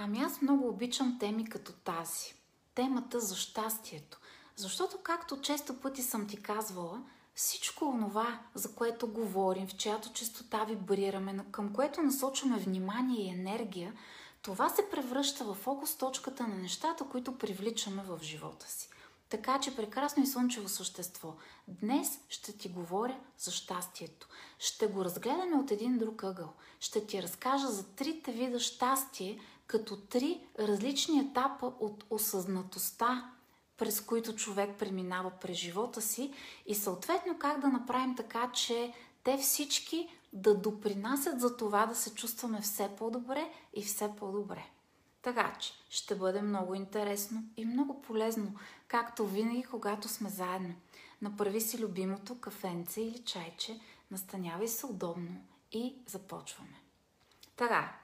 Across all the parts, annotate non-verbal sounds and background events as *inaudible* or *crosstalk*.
Ами аз много обичам теми като тази. Темата за щастието. Защото, както често пъти съм ти казвала, всичко онова, за което говорим, в чиято частота вибрираме, към което насочваме внимание и енергия, това се превръща в фокус точката на нещата, които привличаме в живота си. Така че прекрасно и слънчево същество. Днес ще ти говоря за щастието. Ще го разгледаме от един друг ъгъл. Ще ти разкажа за трите вида щастие, като три различни етапа от осъзнатостта, през които човек преминава през живота си и съответно как да направим така, че те всички да допринасят за това да се чувстваме все по-добре и все по-добре. Така че ще бъде много интересно и много полезно, както винаги, когато сме заедно. Направи си любимото кафенце или чайче, настанявай се удобно и започваме. Така,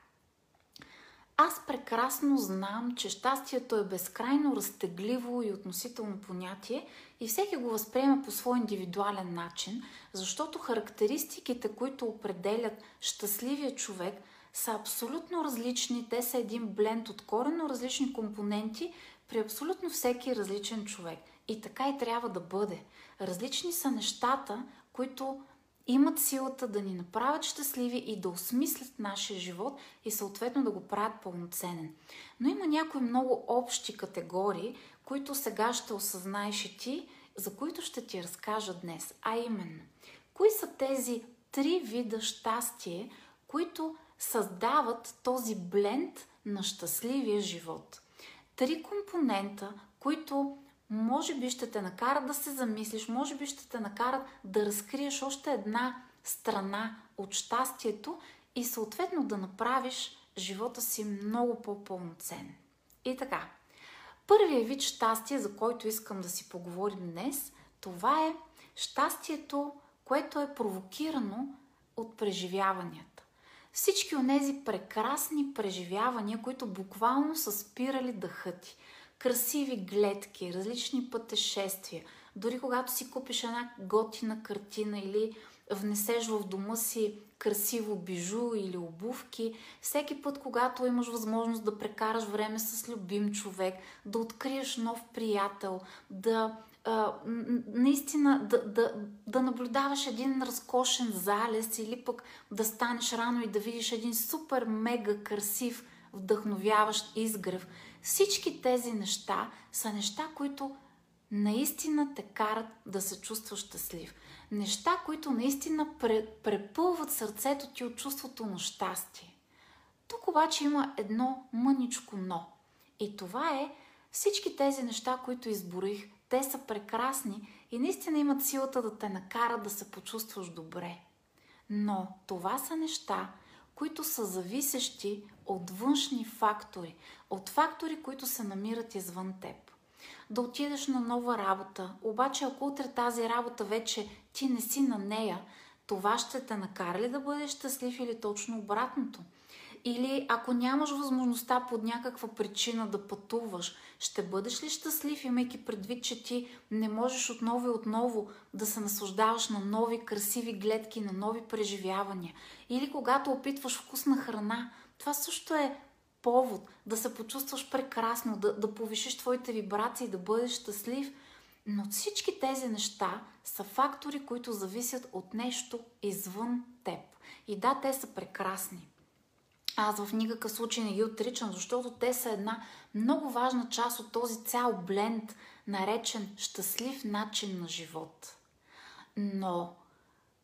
аз прекрасно знам, че щастието е безкрайно разтегливо и относително понятие и всеки го възприема по свой индивидуален начин, защото характеристиките, които определят щастливия човек, са абсолютно различни. Те са един бленд от корено различни компоненти при абсолютно всеки различен човек. И така и трябва да бъде. Различни са нещата, които имат силата да ни направят щастливи и да осмислят нашия живот и съответно да го правят пълноценен. Но има някои много общи категории, които сега ще осъзнаеш и ти, за които ще ти разкажа днес. А именно, кои са тези три вида щастие, които създават този бленд на щастливия живот. Три компонента, които може би ще те накарат да се замислиш, може би ще те накарат да разкриеш още една страна от щастието и съответно да направиш живота си много по-пълноценен. И така, първият вид щастие, за който искам да си поговорим днес, това е щастието, което е провокирано от преживяванията. Всички от тези прекрасни преживявания, които буквално са спирали дъха ти – красиви гледки, различни пътешествия. Дори когато си купиш една готина картина или внесеш в дома си красиво бижу или обувки, всеки път, когато имаш възможност да прекараш време с любим човек, да откриеш нов приятел, да наистина да, да, да наблюдаваш един разкошен залез или пък да станеш рано и да видиш един супер мега красив, вдъхновяващ изгрев. Всички тези неща са неща, които наистина те карат да се чувстваш щастлив. Неща, които наистина препълват сърцето ти от чувството на щастие. Тук обаче има едно мъничко но. И това е всички тези неща, които изборих, те са прекрасни и наистина имат силата да те накарат да се почувстваш добре. Но това са неща, които са зависещи от външни фактори, от фактори, които се намират извън теб. Да отидеш на нова работа, обаче ако утре тази работа вече ти не си на нея, това ще те накара ли да бъдеш щастлив или точно обратното? Или ако нямаш възможността под някаква причина да пътуваш, ще бъдеш ли щастлив, имайки предвид, че ти не можеш отново и отново да се наслаждаваш на нови красиви гледки, на нови преживявания? Или когато опитваш вкусна храна, това също е повод да се почувстваш прекрасно, да, да повишиш твоите вибрации, да бъдеш щастлив. Но всички тези неща са фактори, които зависят от нещо извън теб. И да, те са прекрасни. Аз в никакъв случай не ги отричам, защото те са една много важна част от този цял бленд, наречен щастлив начин на живот. Но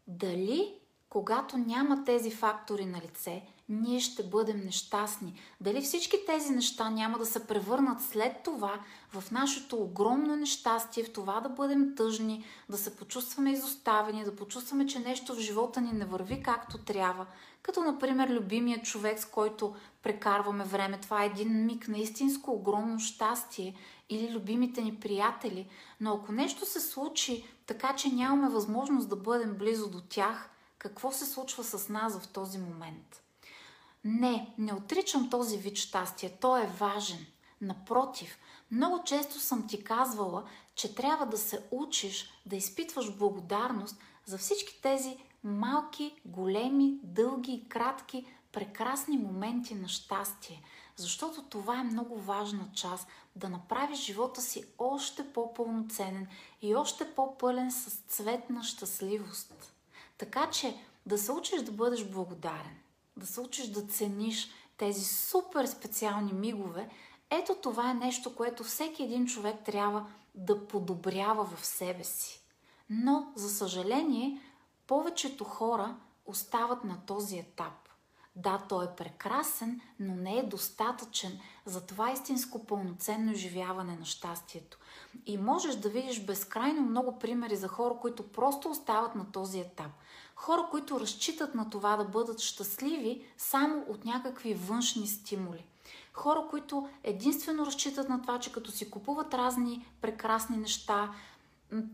дали когато няма тези фактори на лице, ние ще бъдем нещастни. Дали всички тези неща няма да се превърнат след това в нашето огромно нещастие, в това да бъдем тъжни, да се почувстваме изоставени, да почувстваме, че нещо в живота ни не върви както трябва. Като, например, любимия човек, с който прекарваме време. Това е един миг на истинско огромно щастие или любимите ни приятели. Но ако нещо се случи така, че нямаме възможност да бъдем близо до тях, какво се случва с нас в този момент? Не, не отричам този вид щастие. Той е важен. Напротив, много често съм ти казвала, че трябва да се учиш да изпитваш благодарност за всички тези малки, големи, дълги и кратки, прекрасни моменти на щастие. Защото това е много важна част да направиш живота си още по-пълноценен и още по-пълен с цвет на щастливост. Така че да се учиш да бъдеш благодарен, да се учиш да цениш тези супер специални мигове, ето това е нещо, което всеки един човек трябва да подобрява в себе си. Но, за съжаление, повечето хора остават на този етап. Да, той е прекрасен, но не е достатъчен за това истинско пълноценно изживяване на щастието. И можеш да видиш безкрайно много примери за хора, които просто остават на този етап. Хора, които разчитат на това да бъдат щастливи само от някакви външни стимули. Хора, които единствено разчитат на това, че като си купуват разни прекрасни неща,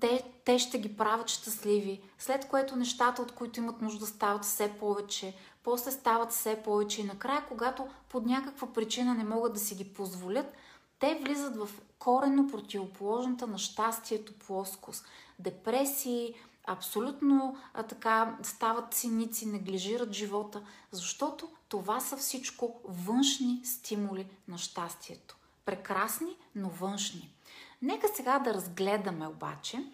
те, те ще ги правят щастливи, след което нещата, от които имат нужда, стават все повече, после стават все повече и накрая, когато под някаква причина не могат да си ги позволят, те влизат в коренно противоположната на щастието плоскост. Депресии, абсолютно а, така стават циници, неглижират живота, защото това са всичко външни стимули на щастието. Прекрасни, но външни. Нека сега да разгледаме обаче,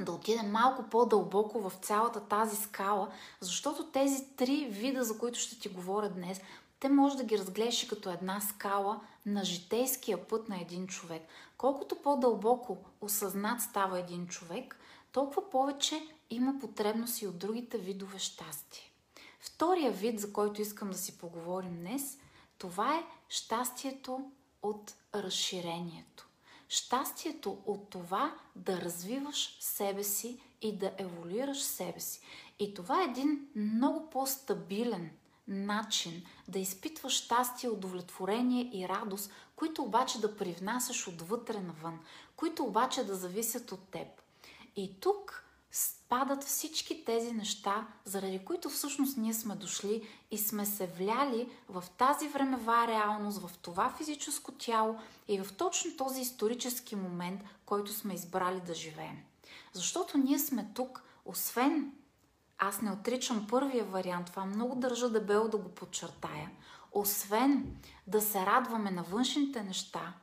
да отидем малко по-дълбоко в цялата тази скала, защото тези три вида, за които ще ти говоря днес, те може да ги разгледаш като една скала на житейския път на един човек. Колкото по-дълбоко осъзнат става един човек, толкова повече има потребност и от другите видове щастие. Втория вид, за който искам да си поговорим днес, това е щастието от разширението. Щастието от това да развиваш себе си и да еволюираш себе си. И това е един много по-стабилен начин да изпитваш щастие, удовлетворение и радост, които обаче да привнасяш отвътре навън, които обаче да зависят от теб. И тук спадат всички тези неща, заради които всъщност ние сме дошли и сме се вляли в тази времева реалност, в това физическо тяло и в точно този исторически момент, който сме избрали да живеем. Защото ние сме тук, освен аз не отричам първия вариант, това много държа дебело да го подчертая, освен да се радваме на външните неща,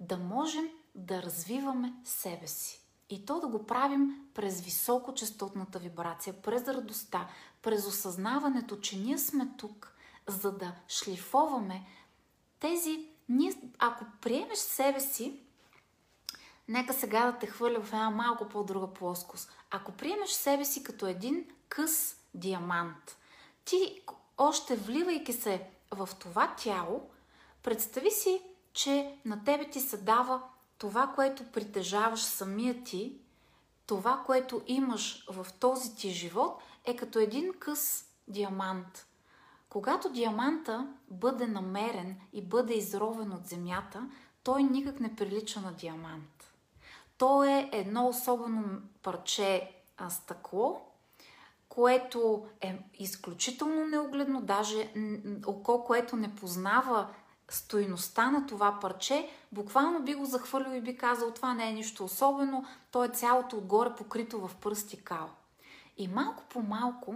да можем да развиваме себе си. И то да го правим през високочастотната вибрация, през радостта, през осъзнаването, че ние сме тук, за да шлифоваме тези... Ние, ако приемеш себе си, нека сега да те хвърля в една малко по-друга плоскост. Ако приемеш себе си като един къс диамант, ти още вливайки се в това тяло, представи си, че на тебе ти се дава това, което притежаваш самия ти, това, което имаш в този ти живот, е като един къс диамант. Когато диаманта бъде намерен и бъде изровен от земята, той никак не прилича на диамант. То е едно особено парче стъкло, което е изключително неогледно, даже око, което не познава стойността на това парче, буквално би го захвърлил и би казал, това не е нищо особено, то е цялото отгоре покрито в пръсти кал. И малко по малко,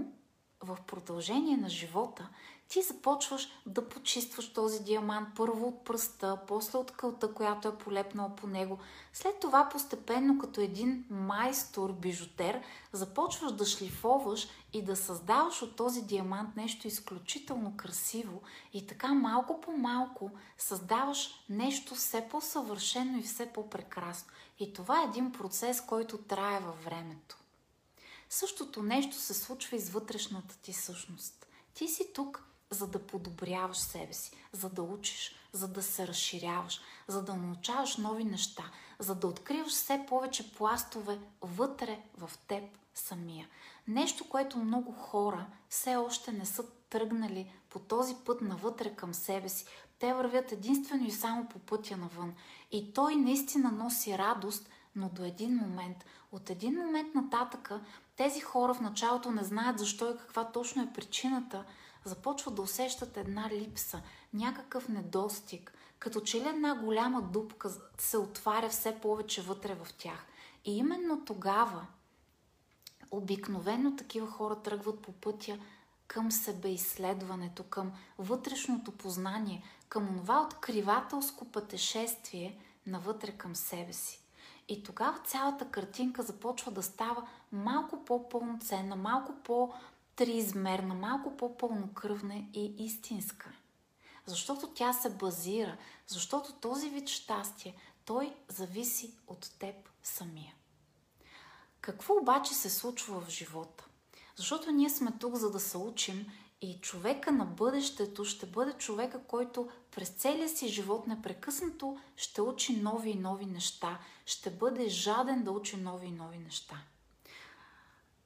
в продължение на живота, ти започваш да почистваш този диамант първо от пръста, после от кълта, която е полепнала по него. След това постепенно като един майстор, бижутер, започваш да шлифоваш и да създаваш от този диамант нещо изключително красиво и така малко по малко създаваш нещо все по-съвършено и все по-прекрасно. И това е един процес, който трае във времето. Същото нещо се случва и с вътрешната ти същност. Ти си тук, за да подобряваш себе си, за да учиш, за да се разширяваш, за да научаваш нови неща, за да откриваш все повече пластове вътре в теб самия. Нещо, което много хора все още не са тръгнали по този път навътре към себе си. Те вървят единствено и само по пътя навън. И той наистина носи радост, но до един момент. От един момент нататъка тези хора в началото не знаят защо и каква точно е причината, започват да усещат една липса, някакъв недостиг, като че ли една голяма дупка се отваря все повече вътре в тях. И именно тогава обикновено такива хора тръгват по пътя към себеизследването, към вътрешното познание, към това откривателско пътешествие навътре към себе си. И тогава цялата картинка започва да става малко по-пълноценна, малко по-триизмерна, малко по-пълнокръвна и истинска. Защото тя се базира, защото този вид щастие, той зависи от теб самия. Какво обаче се случва в живота? Защото ние сме тук, за да се учим и човека на бъдещето ще бъде човека, който през целия си живот непрекъснато ще учи нови и нови неща, ще бъде жаден да учи нови и нови неща.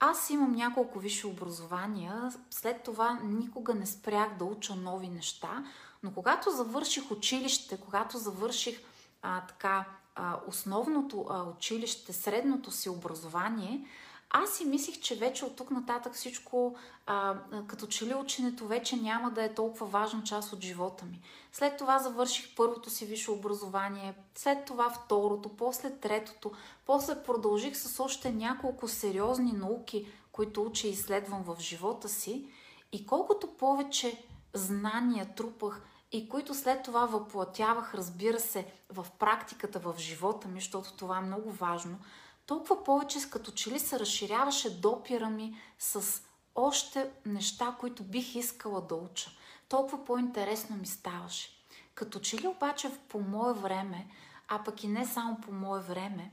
Аз имам няколко висши образования, след това никога не спрях да уча нови неща, но когато завърших училище, когато завърших а, така а, основното а, училище, средното си образование, аз си мислих, че вече от тук нататък всичко, а, като че ли ученето вече няма да е толкова важна част от живота ми. След това завърших първото си висше образование, след това второто, после третото, после продължих с още няколко сериозни науки, които уча и изследвам в живота си. И колкото повече знания трупах и които след това въплатявах, разбира се, в практиката, в живота ми, защото това е много важно, толкова повече като че ли се разширяваше допира ми с още неща, които бих искала да уча. Толкова по-интересно ми ставаше. Като че ли обаче по мое време, а пък и не само по мое време,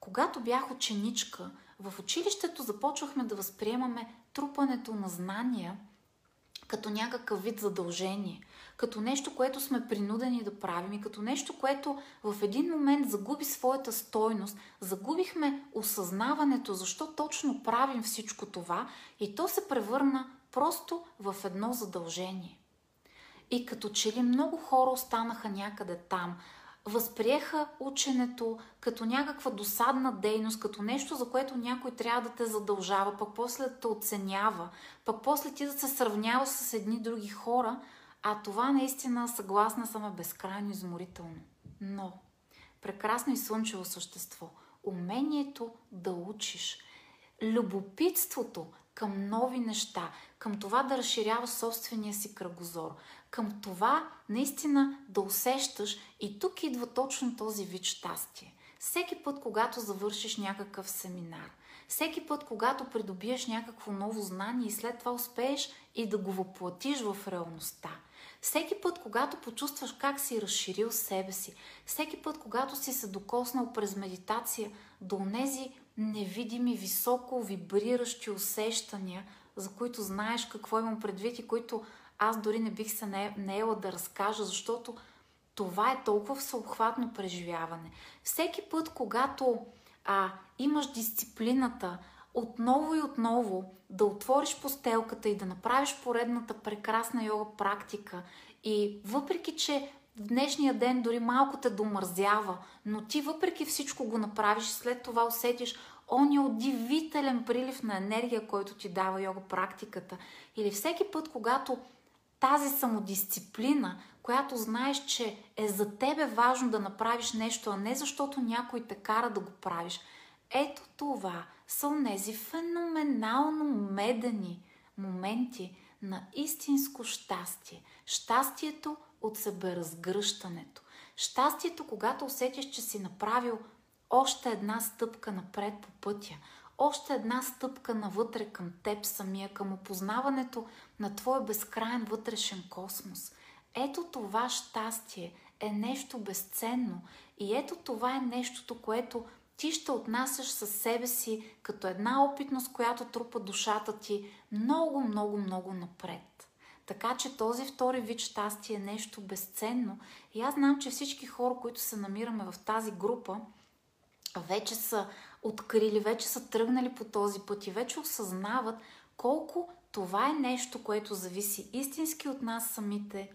когато бях ученичка, в училището започвахме да възприемаме трупането на знания като някакъв вид задължение – като нещо, което сме принудени да правим и като нещо, което в един момент загуби своята стойност, загубихме осъзнаването защо точно правим всичко това и то се превърна просто в едно задължение. И като че ли много хора останаха някъде там, възприеха ученето като някаква досадна дейност, като нещо, за което някой трябва да те задължава, пък после да те оценява, пък после ти да се сравнява с едни други хора, а това наистина, съгласна съм, е безкрайно изморително. Но, прекрасно и слънчево същество, умението да учиш, любопитството към нови неща, към това да разширява собствения си кръгозор, към това наистина да усещаш и тук идва точно този вид щастие. Всеки път, когато завършиш някакъв семинар, всеки път, когато придобиеш някакво ново знание и след това успееш и да го въплатиш в реалността – всеки път, когато почувстваш как си разширил себе си, всеки път, когато си се докоснал през медитация до тези невидими, високо вибриращи усещания, за които знаеш какво имам предвид и които аз дори не бих се неела да разкажа, защото това е толкова всеобхватно преживяване. Всеки път, когато а, имаш дисциплината, отново и отново да отвориш постелката и да направиш поредната прекрасна йога практика и въпреки, че в днешния ден дори малко те домързява, но ти въпреки всичко го направиш, след това усетиш ония удивителен прилив на енергия, който ти дава йога практиката. Или всеки път, когато тази самодисциплина, която знаеш, че е за тебе важно да направиш нещо, а не защото някой те кара да го правиш. Ето това са онези феноменално медени моменти на истинско щастие. Щастието от себеразгръщането. Щастието, когато усетиш, че си направил още една стъпка напред по пътя, още една стъпка навътре към теб самия, към опознаването на твоя безкрайен вътрешен космос. Ето това щастие е нещо безценно и ето това е нещото, което ти ще отнасяш със себе си като една опитност, която трупа душата ти много, много, много напред. Така че този втори вид щастие е нещо безценно. И аз знам, че всички хора, които се намираме в тази група, вече са открили, вече са тръгнали по този път и вече осъзнават колко това е нещо, което зависи истински от нас самите,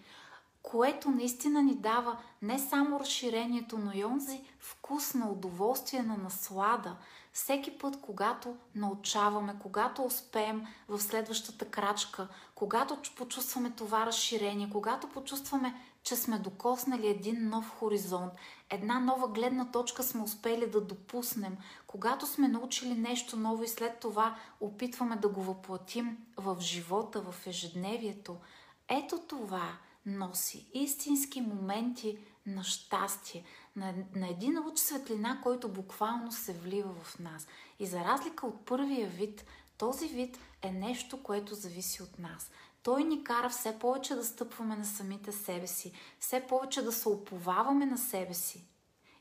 което наистина ни дава не само разширението, но и онзи вкус на удоволствие, на наслада. Всеки път, когато научаваме, когато успеем в следващата крачка, когато почувстваме това разширение, когато почувстваме, че сме докоснали един нов хоризонт, една нова гледна точка сме успели да допуснем, когато сме научили нещо ново и след това опитваме да го въплатим в живота, в ежедневието, ето това носи истински моменти на щастие, на, на един луч светлина, който буквално се влива в нас. И за разлика от първия вид, този вид е нещо, което зависи от нас. Той ни кара все повече да стъпваме на самите себе си, все повече да се оповаваме на себе си.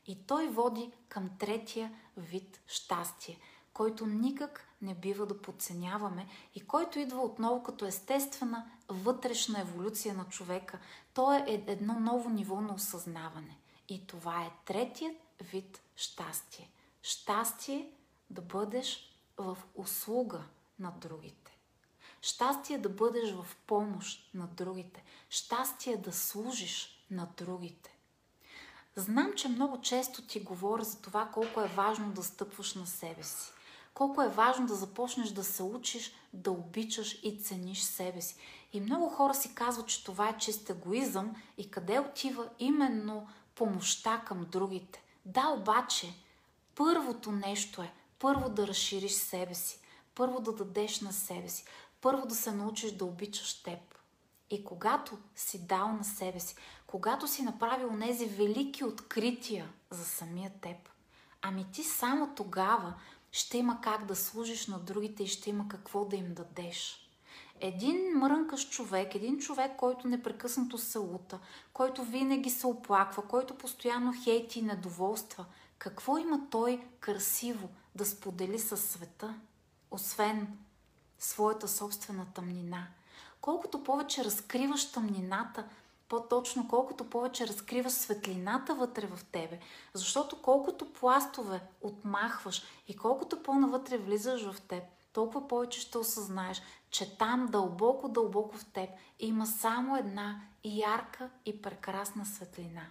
И той води към третия вид щастие, който никак не бива да подценяваме и който идва отново като естествена вътрешна еволюция на човека. То е едно ново ниво на осъзнаване. И това е третият вид щастие. Щастие да бъдеш в услуга на другите. Щастие да бъдеш в помощ на другите. Щастие да служиш на другите. Знам, че много често ти говоря за това колко е важно да стъпваш на себе си колко е важно да започнеш да се учиш, да обичаш и цениш себе си. И много хора си казват, че това е чист егоизъм и къде отива именно помощта към другите. Да, обаче, първото нещо е първо да разшириш себе си, първо да дадеш на себе си, първо да се научиш да обичаш теб. И когато си дал на себе си, когато си направил тези велики открития за самия теб, ами ти само тогава ще има как да служиш на другите и ще има какво да им дадеш. Един мрънкаш човек, един човек, който непрекъснато се лута, който винаги се оплаква, който постоянно хейти и недоволства, какво има той красиво да сподели със света, освен своята собствена тъмнина? Колкото повече разкриваш тъмнината, по-точно колкото повече разкриваш светлината вътре в тебе. Защото колкото пластове отмахваш и колкото по-навътре влизаш в теб, толкова повече ще осъзнаеш, че там дълбоко, дълбоко в теб има само една ярка и прекрасна светлина.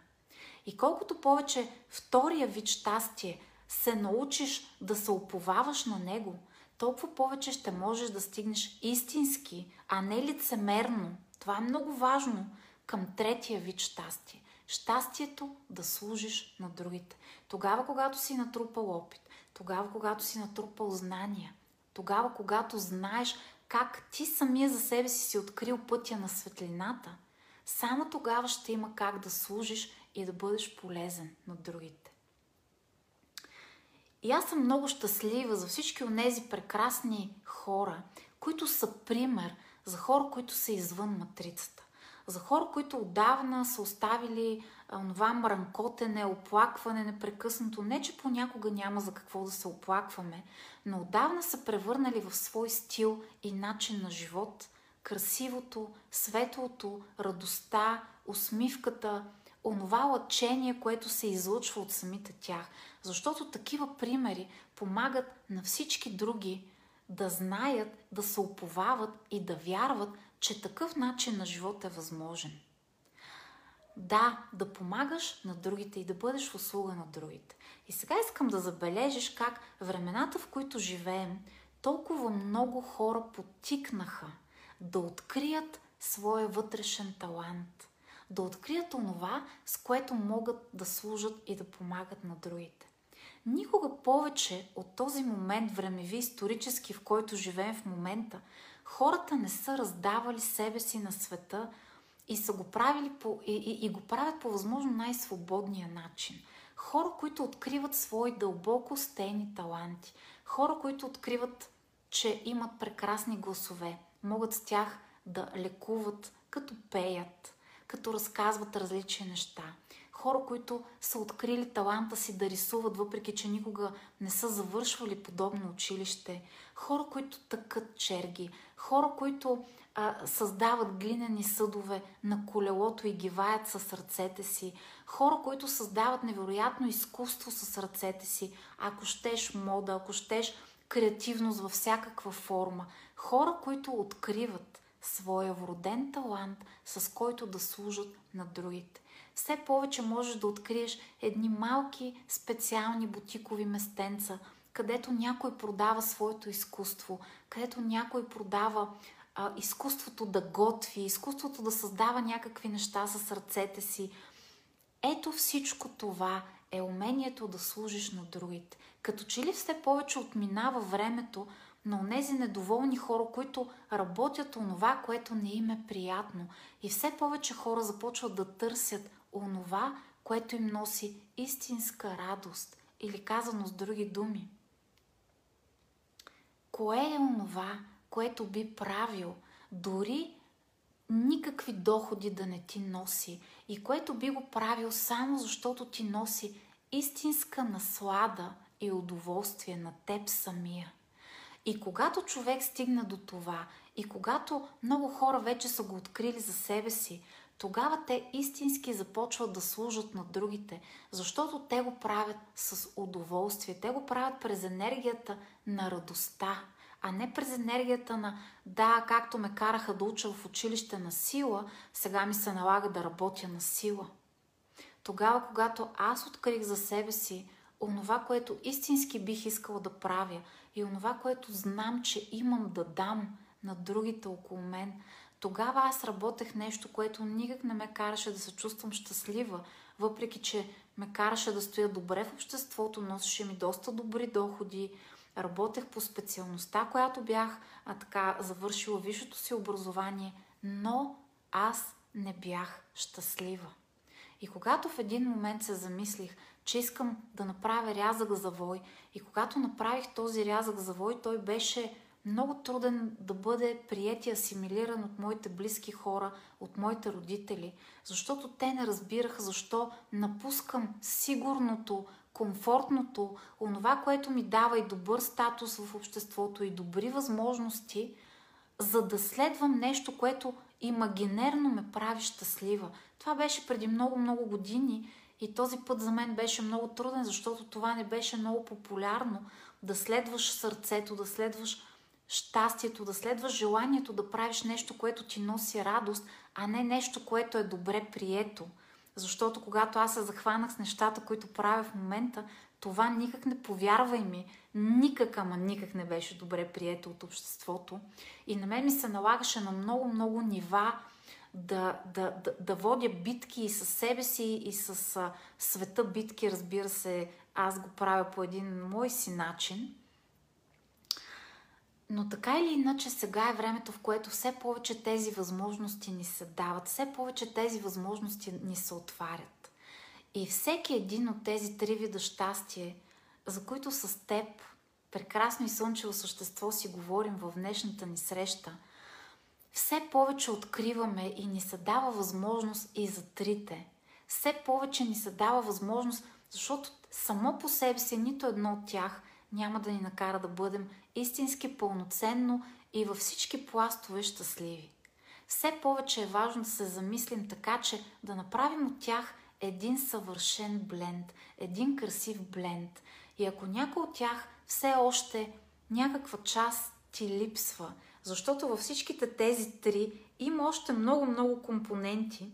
И колкото повече втория вид щастие се научиш да се оповаваш на него, толкова повече ще можеш да стигнеш истински, а не лицемерно. Това е много важно към третия вид щастие. Щастието да служиш на другите. Тогава, когато си натрупал опит, тогава, когато си натрупал знания, тогава, когато знаеш как ти самия за себе си си открил пътя на светлината, само тогава ще има как да служиш и да бъдеш полезен на другите. И аз съм много щастлива за всички от тези прекрасни хора, които са пример за хора, които са извън матрицата за хора, които отдавна са оставили това мрънкотене, оплакване непрекъснато. Не, че понякога няма за какво да се оплакваме, но отдавна са превърнали в свой стил и начин на живот красивото, светлото, радостта, усмивката, онова лъчение, което се излъчва от самите тях. Защото такива примери помагат на всички други да знаят, да се оповават и да вярват, че такъв начин на живот е възможен. Да, да помагаш на другите и да бъдеш в услуга на другите. И сега искам да забележиш как времената, в които живеем, толкова много хора потикнаха да открият своя вътрешен талант, да открият онова, с което могат да служат и да помагат на другите. Никога повече от този момент времеви исторически, в който живеем в момента, хората не са раздавали себе си на света и са го правили по, и, и, и го правят по възможно най-свободния начин. Хора, които откриват свои дълбоко стейни таланти. Хора, които откриват, че имат прекрасни гласове. Могат с тях да лекуват, като пеят, като разказват различни неща хора, които са открили таланта си да рисуват, въпреки че никога не са завършвали подобно училище, хора, които тъкат черги, хора, които а, създават глинени съдове на колелото и ги ваят с ръцете си, хора, които създават невероятно изкуство с ръцете си, ако щеш мода, ако щеш креативност във всякаква форма, хора, които откриват своя вроден талант, с който да служат на другите. Все повече можеш да откриеш едни малки специални бутикови местенца, където някой продава своето изкуство, където някой продава а, изкуството да готви, изкуството да създава някакви неща с ръцете си. Ето всичко това е умението да служиш на другите. Като че ли все повече отминава времето на тези недоволни хора, които работят онова, което не им е приятно. И все повече хора започват да търсят онова, което им носи истинска радост. Или казано с други думи. Кое е онова, което би правил, дори никакви доходи да не ти носи и което би го правил само защото ти носи истинска наслада и удоволствие на теб самия. И когато човек стигна до това, и когато много хора вече са го открили за себе си, тогава те истински започват да служат на другите, защото те го правят с удоволствие. Те го правят през енергията на радостта, а не през енергията на да, както ме караха да уча в училище на сила, сега ми се налага да работя на сила. Тогава, когато аз открих за себе си онова, което истински бих искала да правя и онова, което знам, че имам да дам на другите около мен, тогава аз работех нещо, което никак не ме караше да се чувствам щастлива, въпреки че ме караше да стоя добре в обществото, носеше ми доста добри доходи, работех по специалността, която бях а, така завършила висшето си образование, но аз не бях щастлива. И когато в един момент се замислих, че искам да направя рязък завой, и когато направих този рязък завой, той беше много труден да бъде прият и асимилиран от моите близки хора, от моите родители, защото те не разбираха защо напускам сигурното, комфортното, онова, което ми дава и добър статус в обществото и добри възможности, за да следвам нещо, което имагинерно ме прави щастлива. Това беше преди много-много години и този път за мен беше много труден, защото това не беше много популярно да следваш сърцето, да следваш щастието, да следваш желанието да правиш нещо, което ти носи радост, а не нещо, което е добре прието. Защото когато аз се захванах с нещата, които правя в момента, това никак не повярвай ми, никак, ама никак не беше добре прието от обществото. И на мен ми се налагаше на много-много нива да, да, да, да водя битки и с себе си, и с а, света битки, разбира се, аз го правя по един мой си начин. Но така или иначе сега е времето, в което все повече тези възможности ни се дават, все повече тези възможности ни се отварят. И всеки един от тези три вида щастие, за които с теб, прекрасно и слънчево същество, си говорим в днешната ни среща, все повече откриваме и ни се дава възможност и за трите. Все повече ни се дава възможност, защото само по себе си нито едно от тях няма да ни накара да бъдем истински пълноценно и във всички пластове щастливи. Все повече е важно да се замислим така, че да направим от тях един съвършен бленд, един красив бленд. И ако някой от тях все още някаква част ти липсва, защото във всичките тези три има още много-много компоненти,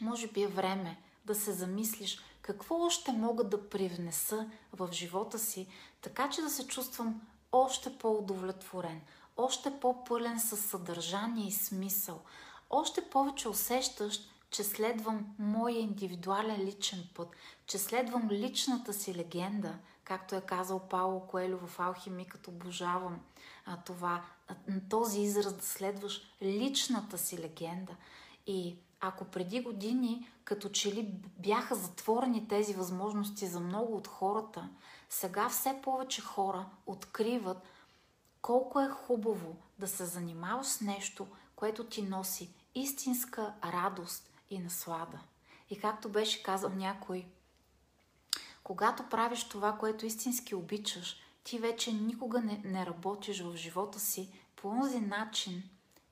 може би е време да се замислиш какво още мога да привнеса в живота си, така че да се чувствам още по-удовлетворен, още по-пълен със съдържание и смисъл, още повече усещащ, че следвам моя индивидуален личен път, че следвам личната си легенда, както е казал Пауло Коелю в Алхимикът, обожавам а, това, а, този израз да следваш личната си легенда. И ако преди години като че ли бяха затворени тези възможности за много от хората, сега все повече хора откриват колко е хубаво да се занимаваш с нещо, което ти носи истинска радост и наслада. И както беше казал някой, когато правиш това, което истински обичаш, ти вече никога не, не работиш в живота си по този начин,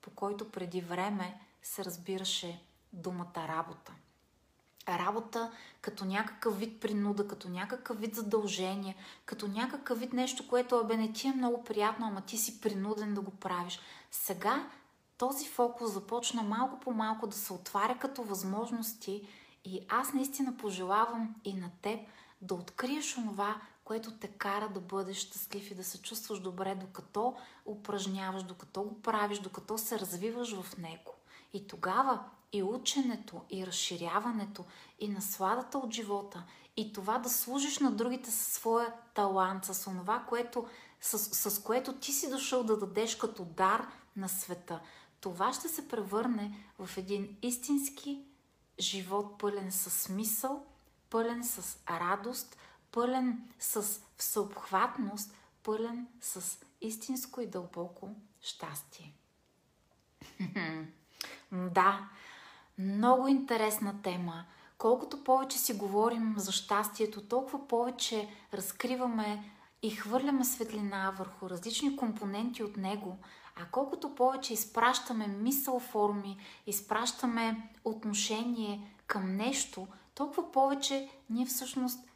по който преди време се разбираше думата работа. Работа като някакъв вид принуда, като някакъв вид задължение, като някакъв вид нещо, което бе не ти е много приятно, ама ти си принуден да го правиш. Сега този фокус започна малко по малко да се отваря като възможности и аз наистина пожелавам и на теб да откриеш онова, което те кара да бъдеш щастлив и да се чувстваш добре, докато упражняваш, докато го правиш, докато се развиваш в него. И тогава и ученето, и разширяването, и насладата от живота, и това да служиш на другите със своя талант, с това, което, с, с което ти си дошъл да дадеш като дар на света. Това ще се превърне в един истински живот, пълен с смисъл, пълен с радост, пълен с всеобхватност, пълен с истинско и дълбоко щастие. *laughs* да, много интересна тема. Колкото повече си говорим за щастието, толкова повече разкриваме и хвърляме светлина върху различни компоненти от него, а колкото повече изпращаме мисъл форми, изпращаме отношение към нещо, толкова повече ние всъщност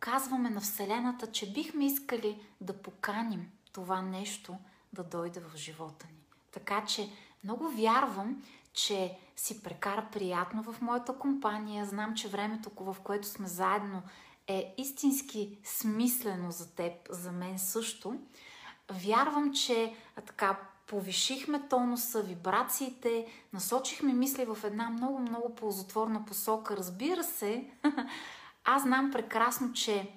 казваме на Вселената, че бихме искали да поканим това нещо да дойде в живота ни. Така че много вярвам, че си прекара приятно в моята компания. Знам, че времето, в което сме заедно, е истински смислено за теб, за мен също. Вярвам, че така повишихме тонуса, вибрациите, насочихме мисли в една много-много ползотворна посока. Разбира се, *laughs* аз знам прекрасно, че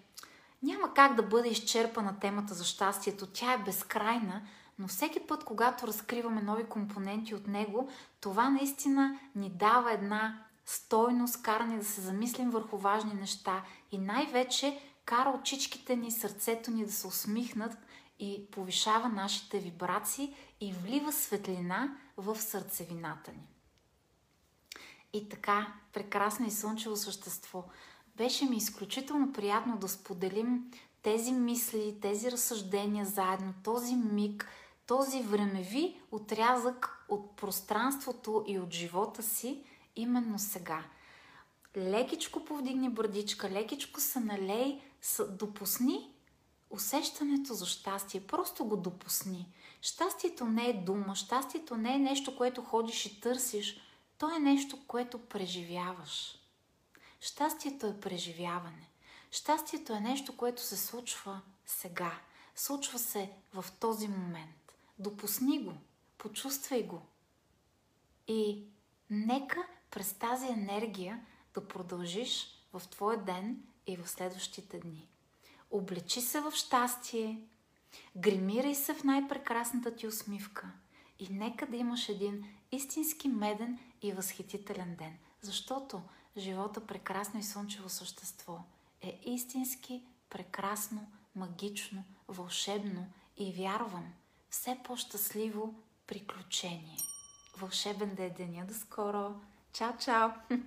няма как да бъде изчерпана темата за щастието. Тя е безкрайна, но всеки път, когато разкриваме нови компоненти от него, това наистина ни дава една стойност, кара ни да се замислим върху важни неща и най-вече кара очичките ни, сърцето ни да се усмихнат и повишава нашите вибрации и влива светлина в сърцевината ни. И така, прекрасно и слънчево същество. Беше ми изключително приятно да споделим тези мисли, тези разсъждения заедно, този миг, този времеви отрязък от пространството и от живота си именно сега. Лекичко повдигни бърдичка, лекичко се налей, допусни усещането за щастие. Просто го допусни. Щастието не е дума, щастието не е нещо, което ходиш и търсиш. То е нещо, което преживяваш. Щастието е преживяване. Щастието е нещо, което се случва сега. Случва се в този момент. Допусни го, почувствай го. И нека през тази енергия да продължиш в твоя ден и в следващите дни. Облечи се в щастие, гримирай се в най-прекрасната ти усмивка и нека да имаш един истински меден и възхитителен ден, защото живота прекрасно и слънчево същество е истински прекрасно, магично, вълшебно и вярвам, все по-щастливо приключение. Вълшебен да е деня до скоро! Чао, чао! *laughs*